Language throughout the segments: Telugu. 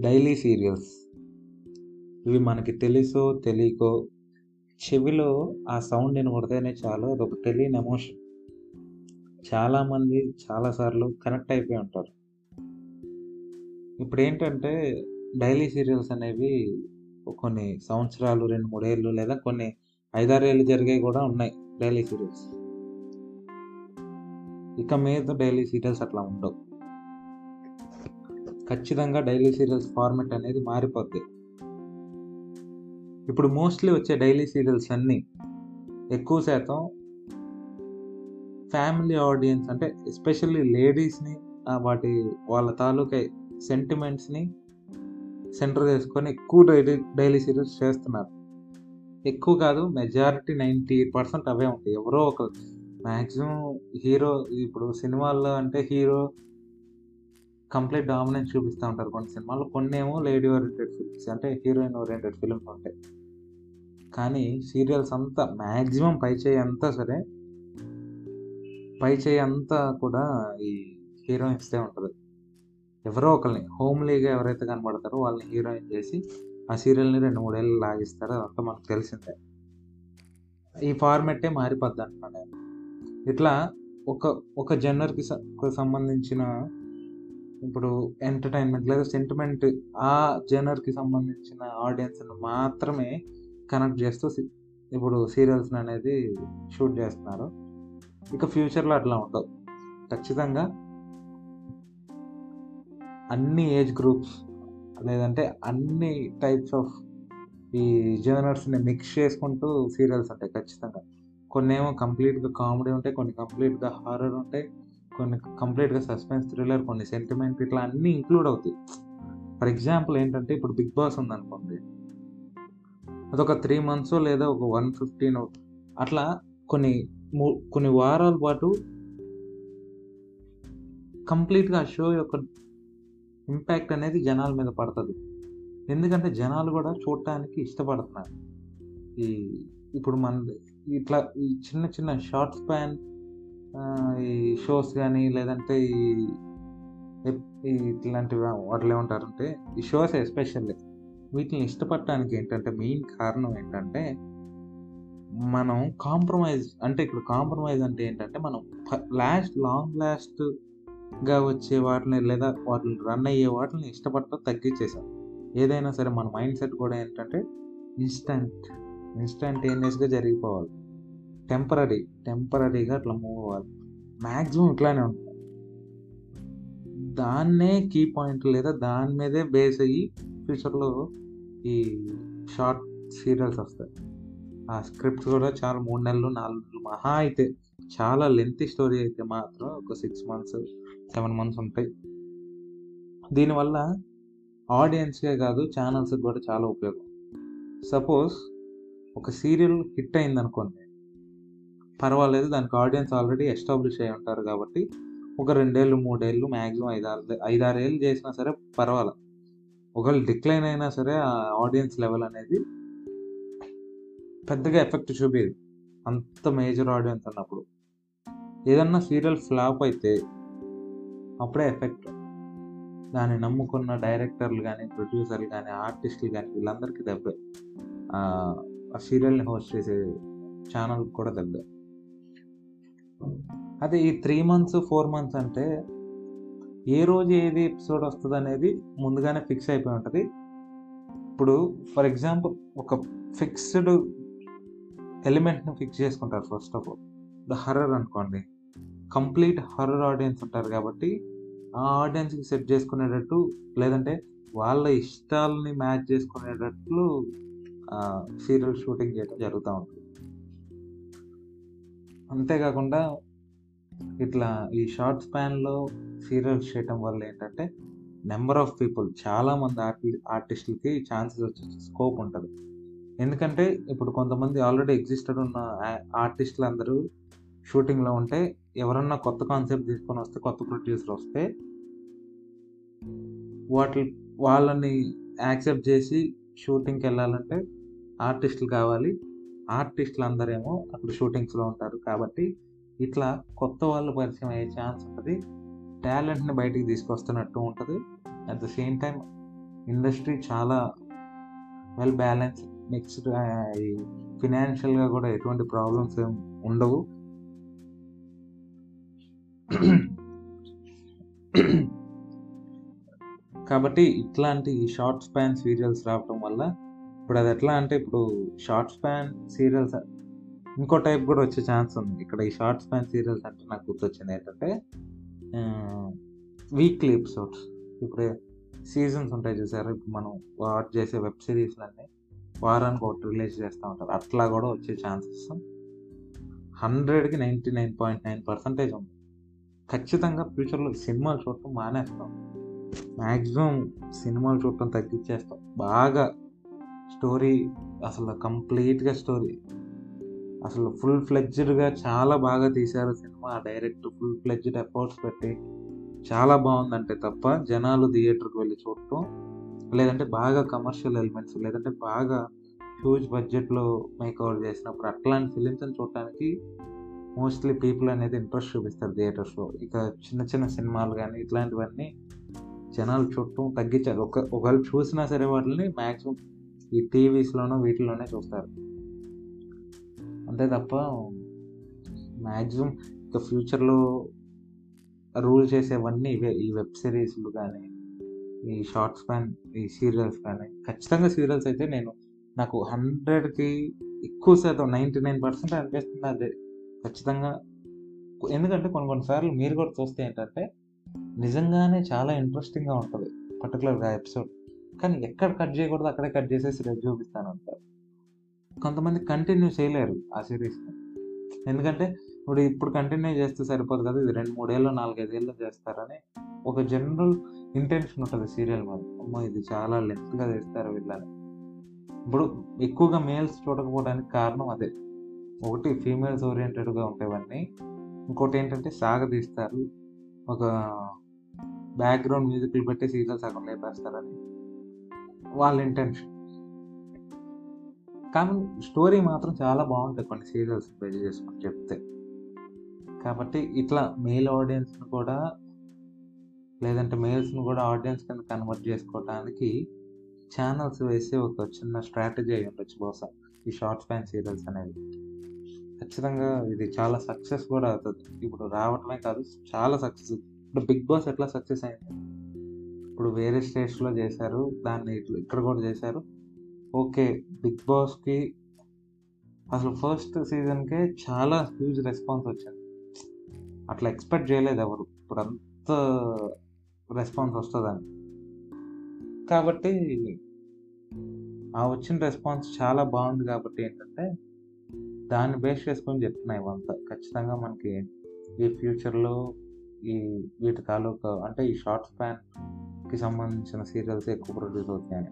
Daily serials. ఇవి మనకి తెలుసో తెలియకో చెవిలో ఆ సౌండ్ వినబడితేనే చాలు అదొక తెలియని ఎమోషన్. చాలామంది చాలాసార్లు కనెక్ట్ అయిపోయి ఉంటారు. ఇప్పుడు ఏంటంటే డైలీ సీరియల్స్ అనేవి కొన్ని సంవత్సరాలు రెండు మూడేళ్ళు లేదా కొన్ని ఐదారేళ్ళు జరిగేవి కూడా ఉన్నాయి డైలీ సీరియల్స్. ఇక మీద డైలీ సీరియల్స్ అట్లా ఉండవు. ఖచ్చితంగా డైలీ సీరియల్స్ ఫార్మెట్ అనేది మారిపోద్ది. ఇప్పుడు మోస్ట్లీ వచ్చే డైలీ సీరియల్స్ అన్నీ ఎక్కువ శాతం ఫ్యామిలీ ఆడియన్స్ అంటే ఎస్పెషల్లీ లేడీస్ని వాటి వాళ్ళ తాలూకా సెంటిమెంట్స్ని సెంటర్ చేసుకొని ఎక్కువ డైలీ డైలీ సీరియల్స్ చేస్తున్నారు. ఎక్కువ కాదు మెజారిటీ నైంటీ పర్సెంట్ అవే ఉంటాయి. ఎవరో ఒక మ్యాక్సిమం హీరో ఇప్పుడు సినిమాల్లో అంటే హీరో కంప్లీట్ డామినెన్స్ చూపిస్తూ ఉంటారు కొన్ని సినిమాల్లో. కొన్ని ఏమో లేడీ ఓరియంటెడ్ ఫిల్మ్స్ అంటే హీరోయిన్ ఓరియంటెడ్ ఫిల్మ్స్ ఉంటాయి. కానీ సీరియల్స్ అంతా మ్యాక్సిమం పై చేయి అంతా సరే పై చేయి అంతా కూడా ఈ హీరోయిన్స్దే ఉంటుంది. ఎవరో ఒకరిని హోమ్లీగా ఎవరైతే కనబడతారో వాళ్ళని హీరోయిన్ చేసి ఆ సీరియల్ని రెండు మూడేళ్ళు లాగిస్తారు అదంతా మనకు తెలిసిందే. ఈ ఫార్మెట్టే మారిపోద్ది అంటున్నాను నేను. ఇట్లా ఒక ఒక జనర్కి సంబంధించిన ఇప్పుడు ఎంటర్టైన్మెంట్ లేదా సెంటిమెంట్ ఆ జనర్కి సంబంధించిన ఆడియన్స్ని మాత్రమే కనెక్ట్ చేస్తూ ఇప్పుడు సీరియల్స్ని అనేది షూట్ చేస్తున్నారు. ఇక ఫ్యూచర్లో అట్లా ఉండవు. ఖచ్చితంగా అన్ని ఏజ్ గ్రూప్స్ లేదంటే అన్ని టైప్స్ ఆఫ్ ఈ జనర్స్ని మిక్స్ చేసుకుంటూ సీరియల్స్ ఉంటాయి ఖచ్చితంగా. కొన్ని ఏమో కంప్లీట్గా కామెడీ ఉంటాయి కొన్ని కంప్లీట్గా హారర్ ఉంటాయి కొన్ని కంప్లీట్గా సస్పెన్స్ థ్రిల్లర్ కొన్ని సెంటిమెంట్ ఇట్లా అన్నీ ఇంక్లూడ్ అవుతాయి. ఫర్ ఎగ్జాంపుల్ ఏంటంటే ఇప్పుడు బిగ్ బాస్ ఉందనుకోండి. అదొక త్రీ మంత్స్ లేదా ఒక వన్ ఫిఫ్టీన్ అట్లా కొన్ని కొన్ని వారాల పాటు కంప్లీట్గా ఆ షో యొక్క ఇంపాక్ట్ అనేది జనాల మీద పడుతుంది. ఎందుకంటే జనాలు కూడా చూడటానికి ఇష్టపడుతున్నారు. ఈ ఇప్పుడు మన ఇట్లా ఈ చిన్న చిన్న షార్ట్ స్పాన్ ఈ షోస్ కానీ లేదంటే ఈ ఇట్లాంటివి వాటిలో ఏమంటారంటే ఈ షోస్ ఎస్పెషల్లీ వీటిని ఇష్టపడటానికి ఏంటంటే మెయిన్ కారణం ఏంటంటే మనం కాంప్రమైజ్ అంటే ఇక్కడ కాంప్రమైజ్ అంటే ఏంటంటే మనం లాస్ట్ లాంగ్ లాస్ట్గా వచ్చే వాటిని లేదా వాటిని రన్ అయ్యే వాటిని ఇష్టపడటం తగ్గించేసాం ఏదైనా సరే మన మైండ్ సెట్ కూడా ఏంటంటే ఇన్స్టంట్ ఇన్స్టంటేనియస్గా జరిగిపోవాలి. టెంపరీ టెంపరీగా అట్లా మూవ్ అవ్వాలి. మ్యాక్సిమం ఇట్లానే ఉంటుంది. దాన్నే కీ పాయింట్ లేదా దాని మీదే బేస్ అయ్యి ఫ్యూచర్లో ఈ షార్ట్ సీరియల్స్ వస్తాయి. ఆ స్క్రిప్ట్స్ కూడా చాలా మూడు నెలలు నాలుగు నెలలు మహా అయితే చాలా లెంత్ స్టోరీ అయితే మాత్రం ఒక సిక్స్ మంత్స్ సెవెన్ మంత్స్ ఉంటాయి. దీనివల్ల ఆడియన్స్కే కాదు ఛానల్స్కి కూడా చాలా ఉపయోగం. సపోజ్ ఒక సీరియల్ హిట్ అయింది అనుకోండి పర్వాలేదు దానికి ఆడియన్స్ ఆల్రెడీ ఎస్టాబ్లిష్ అయి ఉంటారు కాబట్టి ఒక రెండేళ్ళు మూడేళ్ళు మ్యాక్సిమం ఐదారు ఐదారేళ్ళు చేసినా సరే పర్వాలేదు ఒకవేళ డిక్లైన్ అయినా సరే ఆ ఆడియన్స్ లెవెల్ అనేది పెద్దగా ఎఫెక్ట్ చూపేది. అంత మేజర్ ఆడియన్స్ అన్నప్పుడు ఏదన్నా సీరియల్ ఫ్లాప్ అయితే అప్పుడే ఎఫెక్ట్ దాన్ని నమ్ముకున్న డైరెక్టర్లు కానీ ప్రొడ్యూసర్లు కానీ ఆర్టిస్టులు కానీ వీళ్ళందరికీ దెబ్బే. ఆ సీరియల్ని హోస్ట్ చేసే ఛానల్ కూడా దెబ్బ. అదే ఈ త్రీ మంత్స్ ఫోర్ మంత్స్ అంటే ఏ రోజు ఏది ఎపిసోడ్ వస్తుంది అనేది ముందుగానే ఫిక్స్ అయిపోయి ఉంటుంది. ఇప్పుడు ఫర్ ఎగ్జాంపుల్ ఒక ఫిక్స్డ్ ఎలిమెంట్ని ఫిక్స్ చేసుకుంటారు first of all the horror అనుకోండి. కంప్లీట్ హర్రర్ ఆడియన్స్ ఉంటారు కాబట్టి ఆ ఆడియన్స్కి సెట్ చేసుకునేటట్టు లేదంటే వాళ్ళ ఇష్టాలని మ్యాచ్ చేసుకునేటట్లు సీరియల్ షూటింగ్ చేయడం జరుగుతూ ఉంటుంది. అంతేకాకుండా ఇట్లా ఈ షార్ట్ స్పాన్లో సీరియల్స్ చేయటం వల్ల ఏంటంటే నెంబర్ ఆఫ్ పీపుల్ చాలామంది ఆర్టి ఆర్టిస్టులకి ఛాన్సెస్ వచ్చే స్కోప్ ఉంటుంది. ఎందుకంటే ఇప్పుడు కొంతమంది ఆల్రెడీ ఎగ్జిస్టెడ్ ఉన్న ఆర్టిస్టులు అందరూ షూటింగ్లో ఉంటే ఎవరన్నా కొత్త కాన్సెప్ట్ తీసుకొని వస్తే కొత్త ప్రొడ్యూసర్ వస్తే వాటి వాళ్ళని యాక్సెప్ట్ చేసి షూటింగ్కి వెళ్ళాలంటే ఆర్టిస్టులు కావాలి ఆర్టిస్టులు అందరేమో అక్కడ షూటింగ్స్లో ఉంటారు కాబట్టి ఇట్లా కొత్త వాళ్ళు పరిచయం అయ్యే ఛాన్స్ ఉంటుంది. టాలెంట్ని బయటికి తీసుకొస్తున్నట్టు ఉంటుంది. At the same time industry చాలా వెల్ బ్యాలెన్స్ నెక్స్ట్ ఈ ఫినాన్షియల్గా కూడా ఎటువంటి ప్రాబ్లమ్స్ ఏం ఉండవు. కాబట్టి ఇట్లాంటి షార్ట్ స్పాన్ సీరియల్స్ రావటం వల్ల ఇప్పుడు అది ఎట్లా అంటే ఇప్పుడు షార్ట్ స్పాన్ సీరియల్స్ ఇంకో టైప్ కూడా వచ్చే ఛాన్స్ ఉంది. ఇక్కడ ఈ షార్ట్ స్పాన్ సీరియల్స్ అంటే నాకు గుర్తొచ్చింది ఏంటంటే వీక్లీ ఎపిసోడ్స్ ఇప్పుడు సీజన్స్ ఉంటాయి చూసారు? ఇప్పుడు మనం వాట్ చేసే వెబ్ సిరీస్లన్నీ వారానికి ఒకటి రిలీజ్ చేస్తూ ఉంటారు. అట్లా కూడా వచ్చే ఛాన్సెస్ హండ్రెడ్కి ninety nine point nine percentage ఉంది. ఖచ్చితంగా ఫ్యూచర్లో సినిమాలు చూడటం మానేస్తాం. మ్యాక్సిమం సినిమాలు చూడటం తగ్గించేస్తాం. బాగా స్టోరీ అసలు కంప్లీట్గా స్టోరీ. అసలు ఫుల్ ఫ్లెడ్జ్డ్గా చాలా బాగా తీశారు cinema direct full fledged efforts పెట్టి. చాలా బాగుందంటే తప్ప జనాలు థియేటర్కి వెళ్ళి చూడటం లేదంటే బాగా కమర్షియల్ ఎలిమెంట్స్ లేదంటే బాగా హ్యూజ్ బడ్జెట్లో మేకవర్ చేసినప్పుడు అట్లాంటి ఫిలిమ్స్ని చూడటానికి మోస్ట్లీ పీపుల్ అనేది ఇంట్రెస్ట్ చూపిస్తారు థియేటర్స్లో. ఇక చిన్న చిన్న సినిమాలు కానీ ఇట్లాంటివన్నీ జనాలు చూడటం తగ్గించారు. ఒక ఒకవేళ చూసినా సరే వాటిని మ్యాక్సిమం ఈ టీవీస్లోనూ వీటిలోనే చూస్తారు. అంతే తప్ప మ్యాక్సిమం ఇక ఫ్యూచర్లో రూల్ చేసేవన్నీ ఇవే ఈ వెబ్ సిరీస్లు కానీ ఈ షార్ట్ స్పాన్ ఈ సీరియల్స్ కానీ. ఖచ్చితంగా సీరియల్స్ అయితే నేను నాకు హండ్రెడ్కి ఎక్కువ శాతం నైంటీ నైన్ పర్సెంట్ అనిపిస్తుంది అదే. ఖచ్చితంగా ఎందుకంటే కొన్ని కొన్నిసార్లు మీరు కూడా చూస్తే ఏంటంటే నిజంగానే చాలా ఇంట్రెస్టింగ్గా ఉంటుంది. పర్టికులర్గా ఎపిసోడ్. కానీ ఎక్కడ కట్ చేయకూడదు అక్కడే కట్ చేసేసి రెడ్ చూపిస్తాను అంటారు. కొంతమంది కంటిన్యూ చేయలేరు ఆ సిరీస్ని ఎందుకంటే ఇప్పుడు ఇప్పుడు కంటిన్యూ చేస్తే సరిపోదు కదా ఇది రెండు మూడేళ్ళు నాలుగైదేళ్ళు చేస్తారని ఒక జనరల్ ఇంటెన్షన్ ఉంటుంది సీరియల్ మీద. అమ్మో ఇది చాలా లెంత్గా చేస్తారు వీళ్ళని. ఇప్పుడు ఎక్కువగా మేల్స్ చూడకపోవడానికి కారణం అదే. ఒకటి ఫీమేల్స్ ఓరియంటెడ్గా ఉండేవన్నీ ఇంకోటి ఏంటంటే సాగదీస్తారు ఒక బ్యాక్గ్రౌండ్ మ్యూజిక్లు పెట్టి సీరియల్ సగం లేపేస్తారని. వాళ్ళ ఇంటెన్షన్ కానీ స్టోరీ మాత్రం చాలా బాగుంటుంది కొన్ని సీరియల్స్ బేస్ చేసుకొని చెప్తే. కాబట్టి ఇట్లా మేల్ ఆడియన్స్ని కూడా లేదంటే మేల్స్ని కూడా ఆడియన్స్ కింద కన్వర్ట్ చేసుకోవడానికి ఛానల్స్ వేసి ఒక చిన్న స్ట్రాటజీ అయి ఉండొచ్చు బహుశా ఈ షార్ట్ ఫ్యాన్ సీరియల్స్ అనేవి. ఖచ్చితంగా ఇది చాలా సక్సెస్ కూడా అవుతుంది. ఇప్పుడు రావటమే కాదు చాలా సక్సెస్ ఇప్పుడు బిగ్ బాస్ ఎట్లా సక్సెస్ అయింది? ఇప్పుడు వేరే స్టేట్స్లో చేశారు దాన్ని ఇక్కడ కూడా చేశారు. ఓకే బిగ్ బాస్కి అసలు ఫస్ట్ సీజన్కే చాలా హ్యూజ్ రెస్పాన్స్ వచ్చింది. అట్లా ఎక్స్పెక్ట్ చేయలేదు ఎవరు. ఇప్పుడు అంత రెస్పాన్స్ వస్తుందని. కాబట్టి ఆ వచ్చిన రెస్పాన్స్ చాలా బాగుంది కాబట్టి ఏంటంటే దాన్ని బేస్ చేసుకొని చెప్తున్నాయి ఇవంతా. ఖచ్చితంగా మనకి ఈ ఫ్యూచర్లో ఈ వీటి తాలూకా అంటే ఈ షార్ట్ కి సంబంధించిన సీరియల్స్ ఎక్కువ ప్రొడ్యూస్ అవుతాయని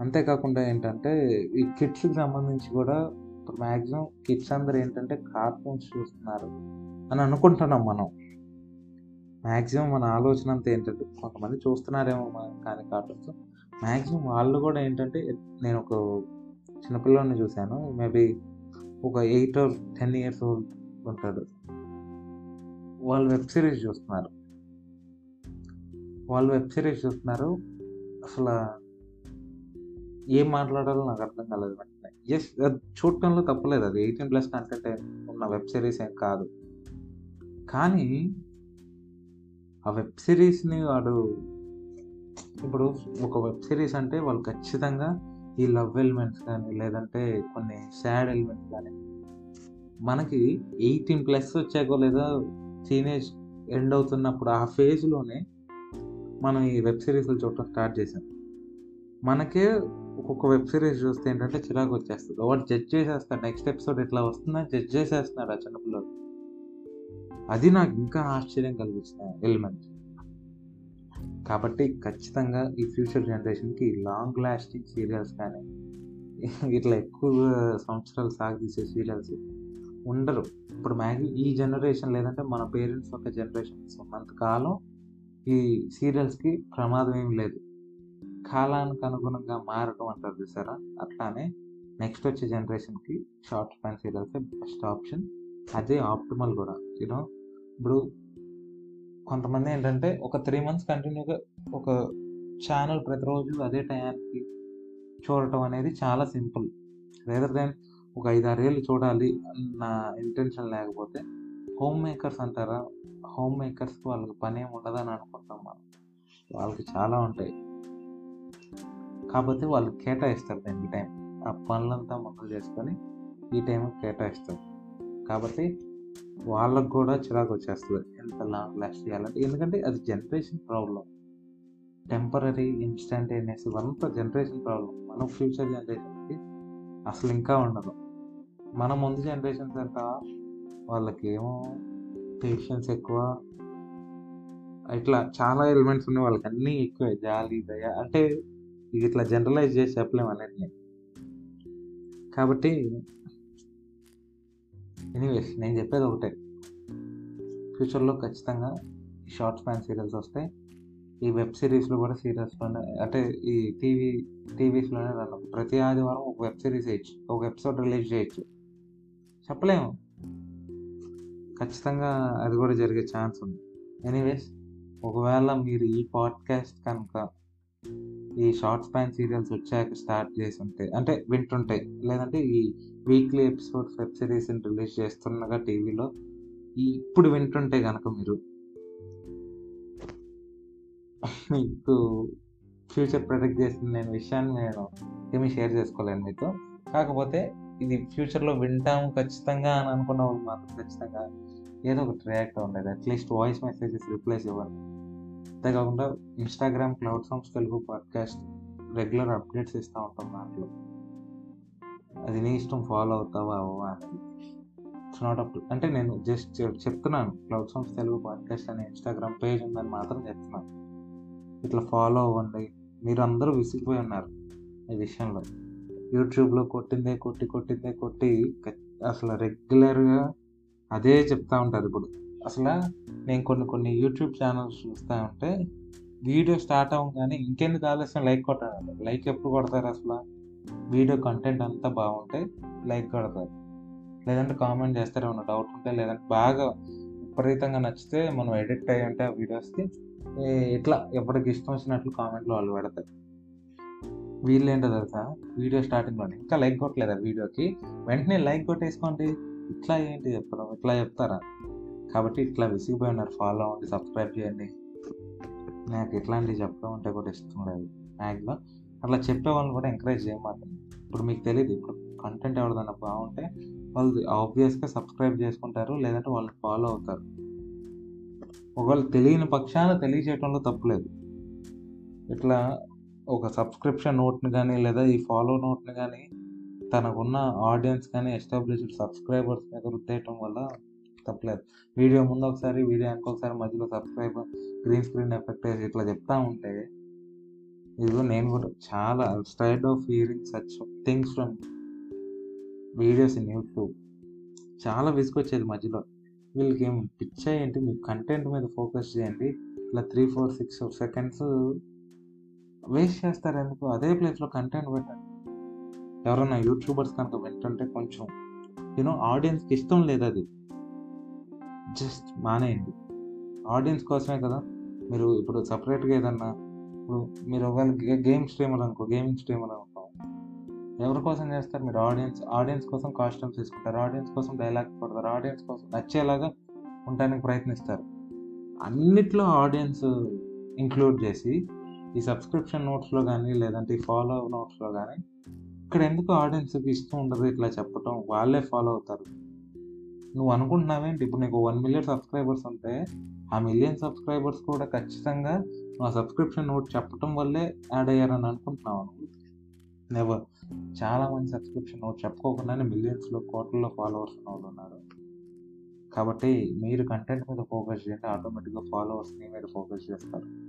అంతేకాకుండా ఏంటంటే ఈ కిడ్స్కి సంబంధించి కూడా మ్యాక్సిమం కిడ్స్ అందరు ఏంటంటే కార్టూన్స్ చూస్తున్నారు అని అనుకుంటున్నాం మనం. మ్యాక్సిమం మన ఆలోచన అంతా ఏంటంటే కొంతమంది చూస్తున్నారేమో కానీ కార్టూన్స్. మ్యాక్సిమం వాళ్ళు కూడా ఏంటంటే నేను ఒక చిన్నపిల్లని చూశాను. మేబీ ఒక eight or ten years old ఉంటాడు. వాళ్ళు వెబ్ సిరీస్ చూస్తున్నారు. వాళ్ళు వెబ్ సిరీస్ చూస్తున్నారు. అసలు ఏం మాట్లాడాలో నాకు అర్థం కాలేదు వెంటనే. ఎస్ అది చూడటంలో తప్పలేదు. అది ఎయిటీన్ ప్లస్ కంటెంట్ ఉన్న వెబ్ సిరీస్ ఏం కాదు. కానీ ఆ వెబ్ సిరీస్ని వాడు ఇప్పుడు ఒక వెబ్ సిరీస్ అంటే వాళ్ళు ఖచ్చితంగా ఈ లవ్ ఎలిమెంట్స్ కానీ లేదంటే కొన్ని సాడ్ ఎలిమెంట్స్ కానీ మనకి ఎయిటీన్ ప్లస్ వచ్చాకో లేదా టీనేజ్ ఎండ్ అవుతున్నప్పుడు ఆ ఫేజ్లోనే మనం ఈ వెబ్ సిరీస్లు చూడటం స్టార్ట్ చేసాం మనకే ఒక్కొక్క వెబ్ సిరీస్ చూస్తే ఏంటంటే చిరాకు వచ్చేస్తుంది. వాడు జడ్జ్ చేసేస్తాడు. నెక్స్ట్ ఎపిసోడ్ ఇట్లా వస్తుందని జడ్జ్ చేసేస్తున్నాడు ఆ చిన్నపిల్లలు అది నాకు ఇంకా ఆశ్చర్యం కలిగించిన ఎలిమెంట్ కాబట్టి ఖచ్చితంగా ఈ ఫ్యూచర్ జనరేషన్కి లాంగ్ లాస్టింగ్ సీరియల్స్ కానీ ఇట్లా ఎక్కువ సంవత్సరాలు సాగదీసే సీరియల్స్ ఉండరు. ఇప్పుడు మ్యాక్సి ఈ జనరేషన్ లేదంటే మన పేరెంట్స్ ఒక జనరేషన్స్ ఉన్నంత కాలం ఈ సీరియల్స్కి ప్రమాదం ఏం లేదు. కాలానికి అనుగుణంగా మారటం అంటారు చూసారా? అట్లానే నెక్స్ట్ వచ్చే జనరేషన్కి short span serials best option. అదే ఆప్టిమల్ కూడా. యూనో ఇప్పుడు కొంతమంది ఏంటంటే ఒక త్రీ మంత్స్ కంటిన్యూగా ఒక ఛానల్ ప్రతిరోజు అదే టయానికి చూడటం అనేది చాలా సింపుల్. రేదర్ దాన్ ఒక ఐదారు ఆరేళ్ళు చూడాలి నా ఇంటెన్షన్ లేకపోతే హోమ్ మేకర్స్ అంటారా? హోమ్ మేకర్స్కి వాళ్ళకి పని ఏమి ఉండదని అనుకుంటాం మనం. వాళ్ళకి చాలా ఉంటాయి. కాకపోతే వాళ్ళు కేటాయిస్తారు దానికి టైం ఆ పనులంతా మొదలు చేసుకొని ఈ టైం కేటాయిస్తారు. కాబట్టి వాళ్ళకు కూడా చిరాకు వచ్చేస్తుంది. ఎంత లాంగ్ లాస్ట్ చేయాలంటే ఎందుకంటే అది జనరేషన్ ప్రాబ్లం టెంపరీ ఇన్స్టంటేనియస్ ఇవంతా జనరేషన్ ప్రాబ్లం మన ఫ్యూచర్ జనరేషన్కి అసలు ఇంకా ఉండదు. మన ముందు జనరేషన్స్ అంట వాళ్ళకి ఏమో పేషెన్స్ ఎక్కువ. ఇట్లా చాలా ఎలిమెంట్స్ ఉన్నాయి. వాళ్ళకి అన్నీ ఎక్కువ. జాలి దయ అంటే ఇది ఇట్లా జనరలైజ్ చేసి చెప్పలేము అన్నిటిని. కాబట్టి ఎనీవేస్ నేను చెప్పేది ఒకటే. ఫ్యూచర్లో ఖచ్చితంగా షార్ట్ స్పాన్ సీరియల్స్ వస్తాయి ఈ వెబ్ సిరీస్లో కూడా సీరియల్స్లోనే అంటే ఈ టీవీ టీవీస్లోనే రన్ ప్రతి ఆదివారం ఒక వెబ్ సిరీస్ వేయచ్చు ఒక ఎపిసోడ్ రిలీజ్ చేయొచ్చు. చెప్పలేము. ఖచ్చితంగా అది కూడా జరిగే ఛాన్స్ ఉంది. ఎనీవేస్ ఒకవేళ మీరు ఈ పాడ్కాస్ట్ కనుక ఈ షార్ట్ స్పాన్ సీరియల్స్ వచ్చాక స్టార్ట్ చేసి ఉంటే అంటే వింటుంటే లేదంటే ఈ weekly episodes web series release చేస్తుండగా టీవీలో ఈ ఇప్పుడు వింటుంటే కనుక మీరు మీకు ఫ్యూచర్ ప్రొటెక్ట్ చేసిన నేను విషయాన్ని నేను ఏమీ షేర్ చేసుకోలేను మీతో. కాకపోతే ఇది ఫ్యూచర్లో వింటాము ఖచ్చితంగా అని అనుకున్న వాళ్ళు మాత్రం ఖచ్చితంగా ఏదో ఒకటి రియాక్ట్ అవ్వండి. అట్లీస్ట్ వాయిస్ మెసేజెస్ రిప్లైస్ ఇవ్వండి. అంతేకాకుండా Instagram cloud songs Telugu podcast regular updates ఇస్తూ ఉంటాం దాంట్లో. అది నీ ఇష్టం ఫాలో అవుతావా అవ్వా అనేది ఇట్స్ నాట్ అప్ అంటే నేను జస్ట్ చెప్తున్నాను. క్లౌడ్ సాంగ్స్ తెలుగు పాడ్కాస్ట్ అనే ఇన్స్టాగ్రామ్ పేజ్ ఉందని మాత్రం చెప్తున్నాను. ఇట్లా ఫాలో అవ్వండి. మీరు అందరూ విసిగిపోయి ఉన్నారు ఈ విషయంలో. యూట్యూబ్లో కొట్టిందే కొట్టి కొట్టిందే కొట్టి అసలు రెగ్యులర్గా అదే చెప్తా ఉంటారు ఇప్పుడు. అసలు నేను కొన్ని కొన్ని యూట్యూబ్ ఛానల్స్ చూస్తూ ఉంటే వీడియో స్టార్ట్ అవ్వగానే ఇంకెందుకు ఆలస్యం? లైక్ కొట్టాలి. లైక్ ఎప్పుడు కొడతారు అసలు? వీడియో కంటెంట్ అంతా బాగుంటే లైక్ కొడతారు. లేదంటే కామెంట్ చేస్తారు? ఏమైనా డౌట్ ఉంటే లేదంటే బాగా విపరీతంగా నచ్చితే మనం ఎడిట్ అయ్యి ఉంటే ఆ వీడియోస్కి ఇట్లా ఎప్పటికి ఇష్టం వచ్చినట్లు కామెంట్లు వాళ్ళు పెడతారు. వీళ్ళు ఏంటో తెలుసా? వీడియో స్టార్టింగ్లోనే ఇంకా లైక్ కొట్టలేదా వీడియోకి? వెంటనే లైక్ కొట్టేసుకోండి. ఇట్లా ఏంటి చెప్పడం? ఇట్లా చెప్తారా? కాబట్టి ఇట్లా విసిగిపోయి ఉన్నారు. ఫాలో అవ్వండి సబ్స్క్రైబ్ చేయండి. నాకు ఇట్లాంటివి చెప్పడం అంటే కూడా ఇష్టం లేదు. మ్యాక్సిమం అట్లా చెప్పే వాళ్ళని కూడా ఎంకరేజ్ చేయమాట ఇప్పుడు మీకు తెలియదు ఇప్పుడు కంటెంట్ ఎవరిదైనా బాగుంటే వాళ్ళు ఆబ్వియస్గా సబ్స్క్రైబ్ చేసుకుంటారు లేదంటే వాళ్ళని ఫాలో అవుతారు. ఒకవేళ తెలియని పక్షాన తెలియజేయటంలో తప్పులేదు ఇట్లా ఒక సబ్స్క్రిప్షన్ నోట్ని కానీ లేదా ఈ ఫాలో నోట్ని కానీ తనకున్న ఆడియన్స్ కానీ ఎస్టాబ్లిష్డ్ సబ్స్క్రైబర్స్ మీద రుద్దేయటం వల్ల తప్పలేదు. వీడియో ముందు ఒకసారి వీడియో ఇంకొకసారి మధ్యలో సబ్స్క్రైబర్ గ్రీన్ స్క్రీన్ ఎఫెక్ట్ వేసి ఇట్లా చెప్తా ఉంటే ఇదిగో నేను కూడా చాలా స్టైడ్ of hearing such things from videos in YouTube చాలా విసుకొచ్చేది మధ్యలో. వీళ్ళకి ఏం పిచ్చా ఏంటి మీ కంటెంట్ మీద ఫోకస్ చేయండి. ఇట్లా three four six seconds waste చేస్తారు ఎందుకు అదే ప్లేస్లో కంటెంట్ పెట్టండి. ఎవరైనా యూట్యూబర్స్ కనుక వింటుంటే కొంచెం యూనో ఆడియన్స్కి ఇష్టం లేదు అది జస్ట్ మానేయండి. ఆడియన్స్ కోసమే కదా. మీరు ఇప్పుడు సపరేట్గా ఏదన్నా ఇప్పుడు మీరు ఒకవేళ గేమ్ స్ట్రీమర్ అనుకో గేమింగ్ స్ట్రీమర్ అనుకో ఎవరి కోసం చేస్తారు మీరు ఆడియన్స్ ఆడియన్స్ కోసం కాస్ట్యూమ్స్ తీసుకుంటారు. ఆడియన్స్ కోసం డైలాగ్ కొడతారు ఆడియన్స్ కోసం నచ్చేలాగా ఉండడానికి ప్రయత్నిస్తారు. అన్నిట్లో ఆడియన్స్ ఇంక్లూడ్ చేసి ఈ సబ్స్క్రిప్షన్ నోట్స్లో కానీ లేదంటే ఈ ఫాలో నోట్స్లో కానీ ఇక్కడ ఎందుకు ఆడియన్స్కి ఇష్టం ఉండదు ఇట్లా చెప్పటం వాళ్ళే ఫాలో అవుతారు. నువ్వు అనుకుంటున్నావేంటి ఇప్పుడు నీకు వన్ మిలియన్ సబ్స్క్రైబర్స్ ఉంటే ఆ మిలియన్ సబ్స్క్రైబర్స్ కూడా ఖచ్చితంగా నువ్వు ఆ సబ్స్క్రిప్షన్ నోట్ చెప్పటం వల్లే యాడ్ అయ్యారని అనుకుంటున్నావు నువ్వు? నెవర్ చాలా మంది సబ్స్క్రిప్షన్ నోట్ చెప్పుకోకుండానే మిలియన్స్లో కోట్లలో ఫాలోవర్స్ ఉన్న వాళ్ళు ఉన్నారు. కాబట్టి మీరు కంటెంట్ మీద ఫోకస్ చేయండి ఆటోమేటిక్గా ఫాలోవర్స్ మీరు మీద ఫోకస్ చేస్తారు.